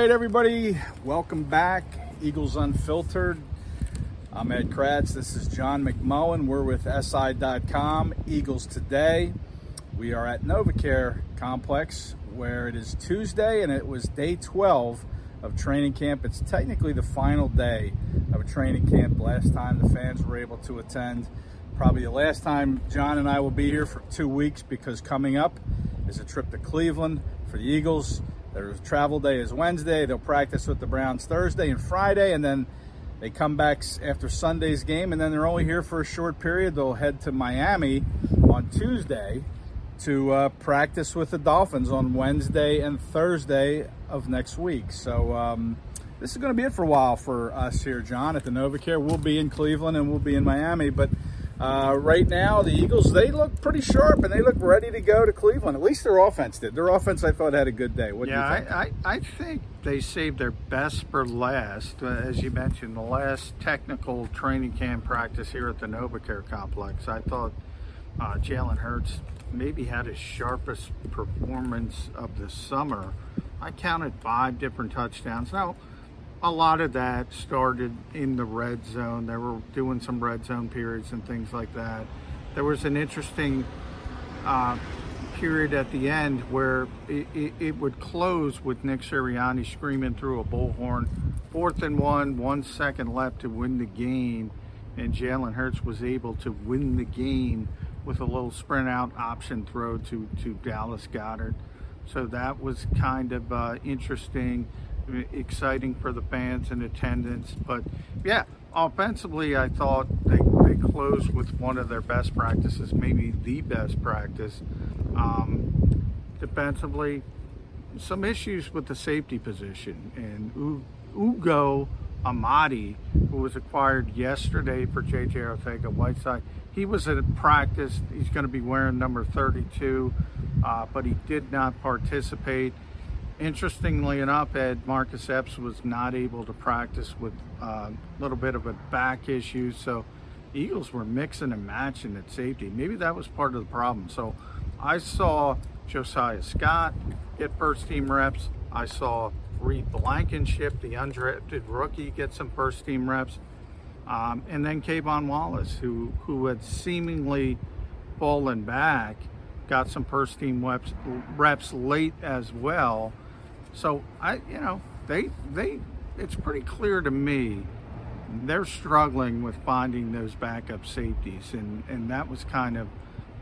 Right, everybody, welcome back. Eagles Unfiltered. I'm Ed Kracz. This is John McMullen. We're with SI.com, Eagles Today. We are at NovaCare Complex where it is Tuesday and it was day 12 of training camp. It's technically the final day of a training camp. Last time the fans were able to attend. Probably the last time John and I will be here for two weeks because coming up is a trip to Cleveland for the Eagles. Their travel day is Wednesday. They'll practice with the Browns Thursday and Friday, and then they come back after Sunday's game, and then they're only here for a short period. They'll head to Miami on Tuesday to uh, practice with the Dolphins on Wednesday and Thursday of next week. So um, this is going to be it for a while for us here, John, at the NovaCare. We'll be in Cleveland and we'll be in Miami, but uh, right now, the Eagles, they look pretty sharp and they look ready to go to Cleveland. At least their offense did. Their offense, I thought, had a good day. What do yeah, you think? I, I, I think they saved their best for last. Uh, as you mentioned, the last technical training camp practice here at the NovaCare complex, I thought uh, Jalen Hurts maybe had his sharpest performance of the summer. I counted five different touchdowns. Now, a lot of that started in the red zone. They were doing some red zone periods and things like that. There was an interesting uh, period at the end where it, it, it, would close with Nick Sirianni screaming through a bullhorn, fourth and one, one second left to win the game, and Jalen Hurts was able to win the game with a little sprint out option throw to to Dallas Goedert. So that was kind of uh, interesting exciting for the fans and attendance. But yeah, offensively, I thought they, they closed with one of their best practices, maybe the best practice. Um, defensively, some issues with the safety position. And Ugo Amadi, who was acquired yesterday for JJ Arcega Whiteside, he was at practice. He's going to be wearing number 32, uh, but he did not participate. Interestingly enough, Ed Marcus Epps was not able to practice with uh, a little bit of a back issue, so Eagles were mixing and matching at safety. Maybe that was part of the problem. So I saw Josiah Scott get first team reps. I saw Reed Blankenship, the undrafted rookie, get some first team reps. Um, and then K'Von Wallace, who, who had seemingly fallen back, got some first team reps, reps late as well. So I, you know, they they it's pretty clear to me they're struggling with finding those backup safeties, and and that was kind of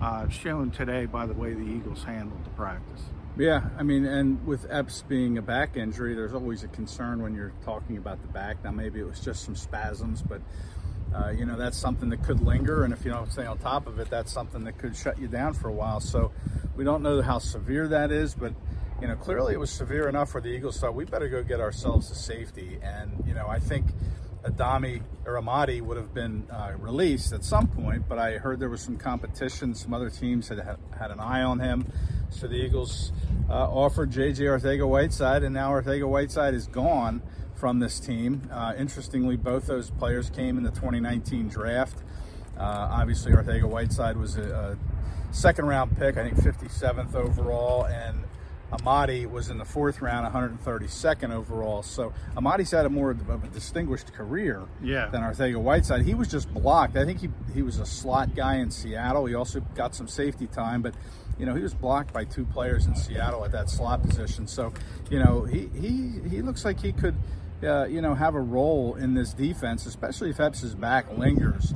uh, shown today by the way the Eagles handled the practice. Yeah, I mean, and with Epps being a back injury, there's always a concern when you're talking about the back. Now, maybe it was just some spasms, but uh, you know that's something that could linger, and if you don't stay on top of it, that's something that could shut you down for a while. So we don't know how severe that is, but you know, clearly it was severe enough where the Eagles thought we better go get ourselves a safety. And, you know, I think Adami or Amadi would have been uh, released at some point, but I heard there was some competition. Some other teams had had an eye on him. So the Eagles uh, offered J.J. Arcega-Whiteside, and now Arcega-Whiteside is gone from this team. Uh, interestingly, both those players came in the 2019 draft. Uh, obviously, Arcega-Whiteside was a, a second round pick, I think 57th overall, and Amadi was in the fourth round, 132nd overall. So Amadi's had a more of a distinguished career Yeah. than Arthega Whiteside. He was just blocked. I think he he was a slot guy in Seattle. He also got some safety time, but you know he was blocked by two players in Seattle at that slot position. So you know he he he looks like he could. Uh, you know, have a role in this defense, especially if Epps' back lingers.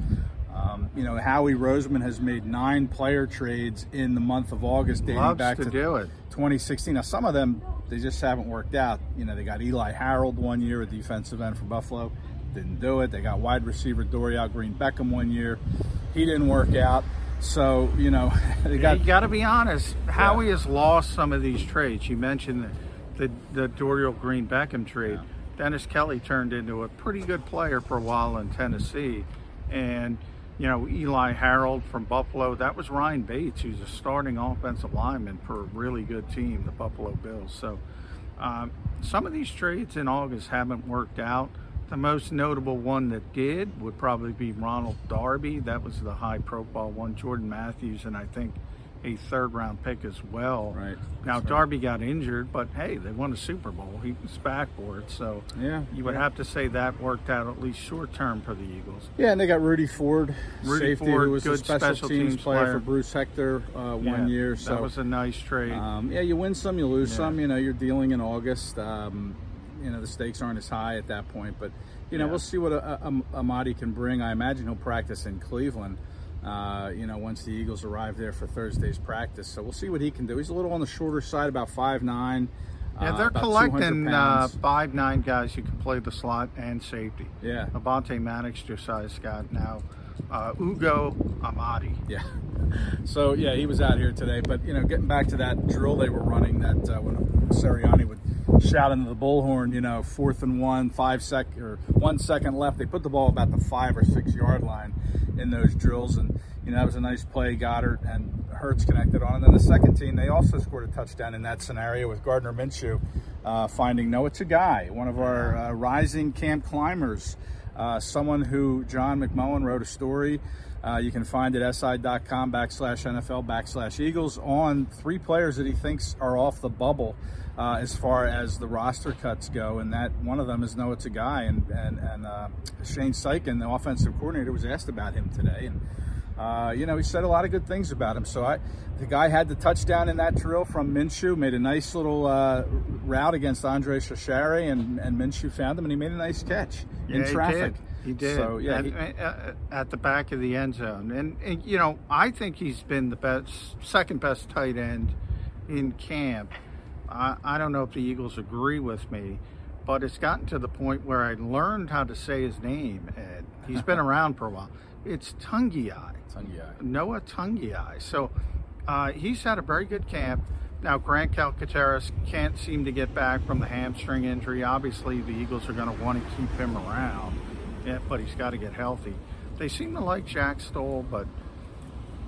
Um, you know, Howie Roseman has made nine player trades in the month of August, dating Loves back to to do it. 2016. Now, some of them they just haven't worked out. You know, they got Eli Harold one year, a defensive end for Buffalo, didn't do it. They got wide receiver Dorial Green Beckham one year, he didn't work out. So you know, they got you got to be honest. Howie has lost some of these trades. You mentioned the the, the Dorial Green Beckham trade. Dennis Kelly turned into a pretty good player for a while in Tennessee, and you know Eli Harold from Buffalo. That was Ryan Bates, who's a starting offensive lineman for a really good team, the Buffalo Bills. So um, some of these trades in August haven't worked out. The most notable one that did would probably be Ronald Darby. That was the high profile one. Jordan Matthews, and I think a third round pick as well. Right. Now, That's right. Darby got injured, but hey, they won a Super Bowl. He was back for it. So Yeah, you would yeah. have to say that worked out at least short term for the Eagles. Yeah, and they got Rudy Ford, Rudy safety, Ford, who was a special, special teams, teams player, player. for Bruce Hector uh, one Yeah, year. So that was a nice trade. Um, yeah, you win some, you lose Yeah. some. You know, you're dealing in August. Um, you know, the stakes aren't as high at that point, but you know, we'll see what Amadi can bring. I imagine he'll practice in Cleveland. Uh, you know, once the Eagles arrive there for Thursday's practice, so we'll see what he can do. He's a little on the shorter side, about five nine. yeah, uh, they're about collecting uh, five nine guys who can play the slot and safety. Yeah. Avonte Maddox, Josiah Scott, now uh, Ugo Amadi. Yeah. So yeah, he was out here today. But you know, getting back to that drill they were running, that uh, when Sirianni would shout into the bullhorn, you know, fourth and one, five sec or one second left. They put the ball about the five or six yard line in those drills, and you know that was a nice play. Goedert and Hurts connected on, and then the second team they also scored a touchdown in that scenario with Gardner Minshew uh, finding Noah Togiai, one of our uh, rising camp climbers. Uh, someone who John McMullen wrote a story. Uh, you can find it at si.com backslash NFL backslash Eagles on three players that he thinks are off the bubble uh, as far as the roster cuts go, and that one of them is Noah Togiai, and and and uh, Shane Steichen, the offensive coordinator, was asked about him today, and uh, you know he said a lot of good things about him. So I, the guy had the touchdown in that drill from Minshew, made a nice little uh, route against Andre Chachere, and and Minshew found him, and he made a nice catch in Yeah, he traffic. did. He did. So yeah, at, he- at- at the back of the end zone, and, and you know, I think he's been the best, second best tight end in camp. I, I don't know if the Eagles agree with me, but it's gotten to the point where I learned how to say his name. Ed, he's been around for a while. It's Togiai. Togiai. Noah Togiai. So uh, he's had a very good camp. Now, Grant Calcaterra can't seem to get back from the hamstring injury. Obviously, the Eagles are going to want to keep him around, but he's got to get healthy. They seem to like Jack Stoll, but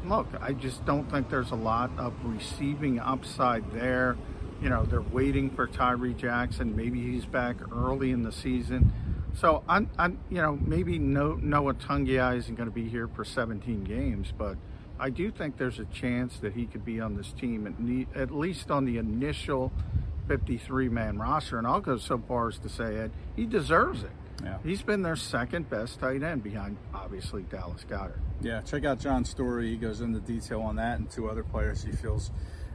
look, I just don't think there's a lot of receiving upside there. You know, they're waiting for Tyree Jackson. Maybe he's back early in the season. So I'm, I'm you know, maybe no, Noah Togiai isn't going to be here for 17 games, but I do think there's a chance that he could be on this team at, ne- at least on the initial 53 man roster. And I'll go so far as to say, Ed, he deserves it. Yeah. He's been their second best tight end behind, obviously, Dallas Goedert. Yeah, check out John's story. He goes into detail on that and two other players he feels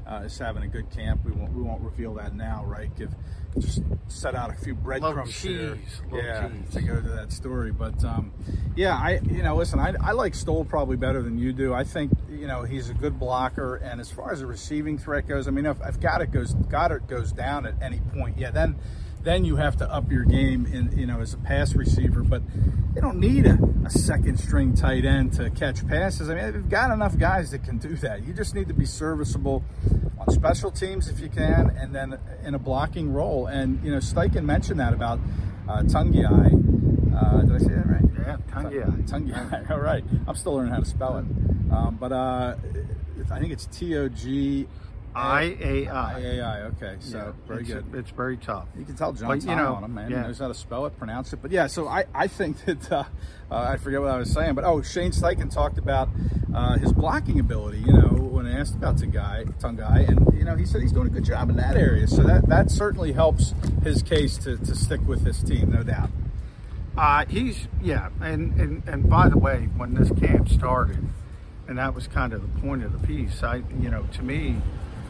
uh, is having a good camp. We won't we won't reveal that now, right? Give just set out a few breadcrumbs here, yeah, tease. to go to that story. But um, yeah, I you know listen, I, I like Stoll probably better than you do. I think you know he's a good blocker, and as far as a receiving threat goes, I mean if, if Goedert goes Goedert goes down at any point, yeah, then then you have to up your game in you know as a pass receiver. But you don't need a, a second string tight end to catch passes. I mean, they've got enough guys that can do that. You just need to be serviceable on special teams if you can, and then in a blocking role. And you know, Steichen mentioned that about uh, Togiai. Uh, did I say that right? Yeah, Togiai. Togiai. All right. I'm still learning how to spell it. Um, but uh, I think it's T O G I A I I. A I. Okay, so Yeah, very it's, good. It's very tough. You can tell John's But, you know, on him, man. yeah. He knows how to spell it, pronounce it. But yeah, so I, I think that uh, uh, I forget what I was saying, but oh, Shane Steichen talked about uh, his blocking ability. You know, when I asked about Togiai, Togiai, and you know he said he's doing a good job in that area. So that that certainly helps his case to, to stick with this team, no doubt. Uh, he's yeah, and, and and by the way, when this camp started, and that was kind of the point of the piece. I you know to me,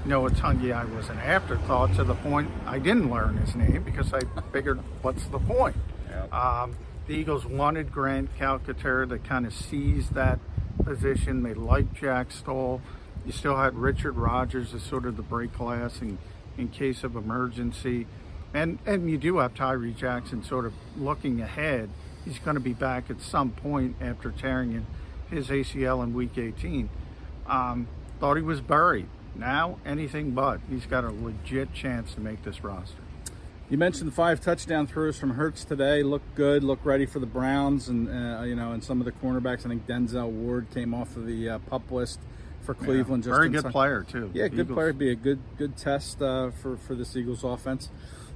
Noah Togiai was an afterthought to the point I didn't learn his name because I figured what's the point. Yep. Um, the Eagles wanted Grant Calcaterra to kind of seize that position. They liked Jack Stoll. You still had Richard Rogers as sort of the break glass in, in case of emergency. And and you do have Tyree Jackson sort of looking ahead. He's going to be back at some point after tearing his ACL in week 18. Um, thought he was buried. Now, anything but. He's got a legit chance to make this roster. You mentioned the five touchdown throws from Hurts today. Look good. Look ready for the Browns, and uh, you know, and some of the cornerbacks. I think Denzel Ward came off of the uh, pup list for Cleveland. Yeah, very good time. player too. Yeah, good Eagles. player. Be a good good test uh, for for this Eagles offense.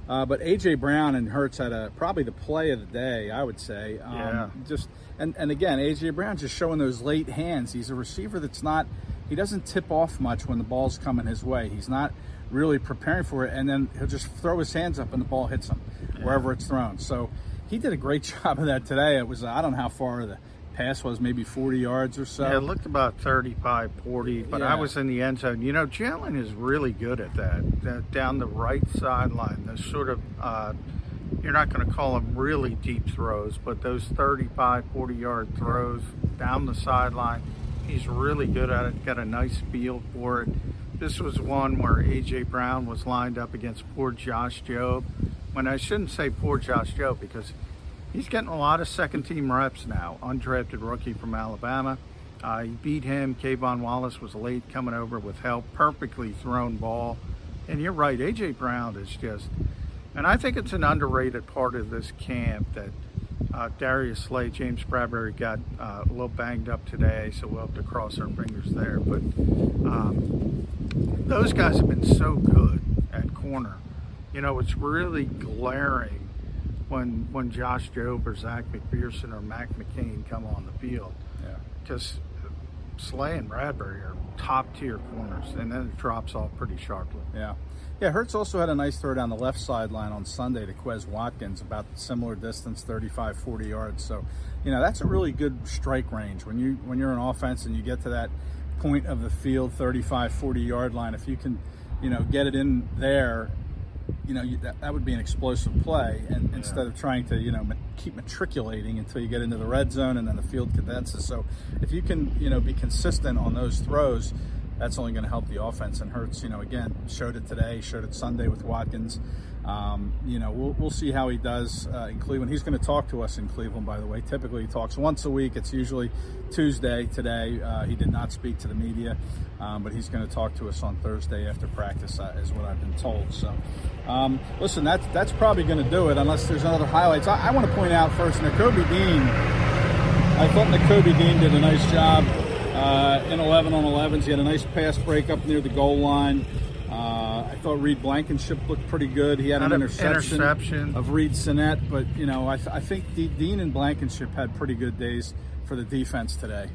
Uh, but AJ Brown and Hurts had a probably the play of the day, I would say. Um, yeah. Just and and again, AJ Brown just showing those late hands. He's a receiver that's not. He doesn't tip off much when the ball's coming his way. He's not really preparing for it, and then he'll just throw his hands up and the ball hits him yeah. wherever it's thrown. So he did a great job of that today. It was I don't know how far the pass was, maybe 40 yards or so. Yeah, it looked about 35, 40, but yeah. I was in the end zone. You know, Jalen is really good at that, that down the right sideline, the sort of, uh, you're not going to call them really deep throws, but those 35, 40 yard throws down the sideline, he's really good at it, got a nice feel for it. This was one where A.J. Brown was lined up against poor Josh Jobe. When I shouldn't say poor Josh Jobe because he's getting a lot of second team reps now. Undrafted rookie from Alabama. Uh, he beat him. K'Von Wallace was late coming over with help. Perfectly thrown ball. And you're right, A.J. Brown is just, and I think it's an underrated part of this camp that uh, Darius Slay, James Bradberry got uh, a little banged up today, so we'll have to cross our fingers there. But um, those guys have been so good at corner. You know, it's really glaring when when Josh Jobe or Zech McPhearson or Mac McCain come on the field. Yeah. Because Slay and Bradberry are top tier corners, and then it drops off pretty sharply. Yeah. Yeah, Hurts also had a nice throw down the left sideline on Sunday to Quez Watkins, about similar distance, 35, 40 yards. So, you know, that's a really good strike range. When you when you're an offense and you get to that point of the field, 35, 40 yard line, if you can, you know, get it in there, you know, you, that, that would be an explosive play. And yeah. instead of trying to, you know, keep matriculating until you get into the red zone and then the field condenses. So if you can, you know, be consistent on those throws, that's only going to help the offense. And Hurts, you know, again, showed it today, showed it Sunday with Watkins. Um, you know, we'll, we'll see how he does uh, in Cleveland. He's going to talk to us in Cleveland, by the way. Typically, he talks once a week. It's usually Tuesday. Today, uh, he did not speak to the media, um, but he's going to talk to us on Thursday after practice, uh, is what I've been told. So, um, listen, that's that's probably going to do it, unless there's other highlights. I, I want to point out first, Nakobe Dean. I thought Nakobe Dean did a nice job uh, in 11 on 11s. He had a nice pass break up near the goal line. Uh, I thought Reed Blankenship looked pretty good. He had an interception, interception, of Reid Sinnett, but you know I, th- I think Dean and Blankenship had pretty good days for the defense today.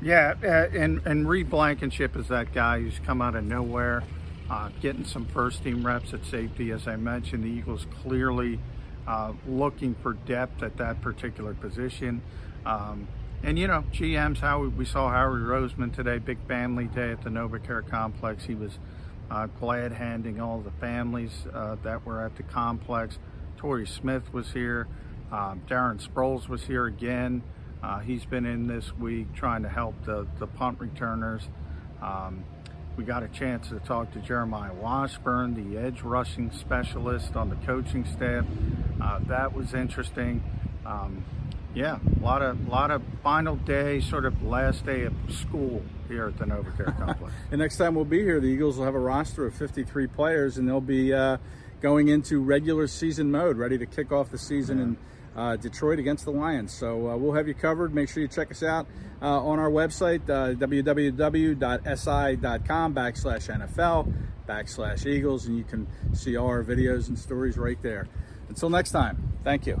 Yeah, uh, and and Reed Blankenship is that guy who's come out of nowhere, uh, getting some first team reps at safety. As I mentioned, the Eagles clearly uh, looking for depth at that particular position. Um, and you know, GMs, how we saw Howie Roseman today, big family day at the NovaCare complex. He was uh, glad handing all the families uh, that were at the complex. Torrey Smith was here. Uh, Darren Sproles was here again. Uh, he's been in this week trying to help the, the punt returners. Um, we got a chance to talk to Jeremiah Washburn, the edge rushing specialist on the coaching staff. Uh, that was interesting. Um, yeah, a lot of lot of final day, sort of last day of school here at the NovaCare Complex. and next time we'll be here, the Eagles will have a roster of 53 players, and they'll be uh, going into regular season mode, ready to kick off the season yeah. in uh, Detroit against the Lions. So uh, we'll have you covered. Make sure you check us out uh, on our website, uh, www.si.com backslash NFL backslash Eagles, and you can see all our videos and stories right there. Until next time, thank you.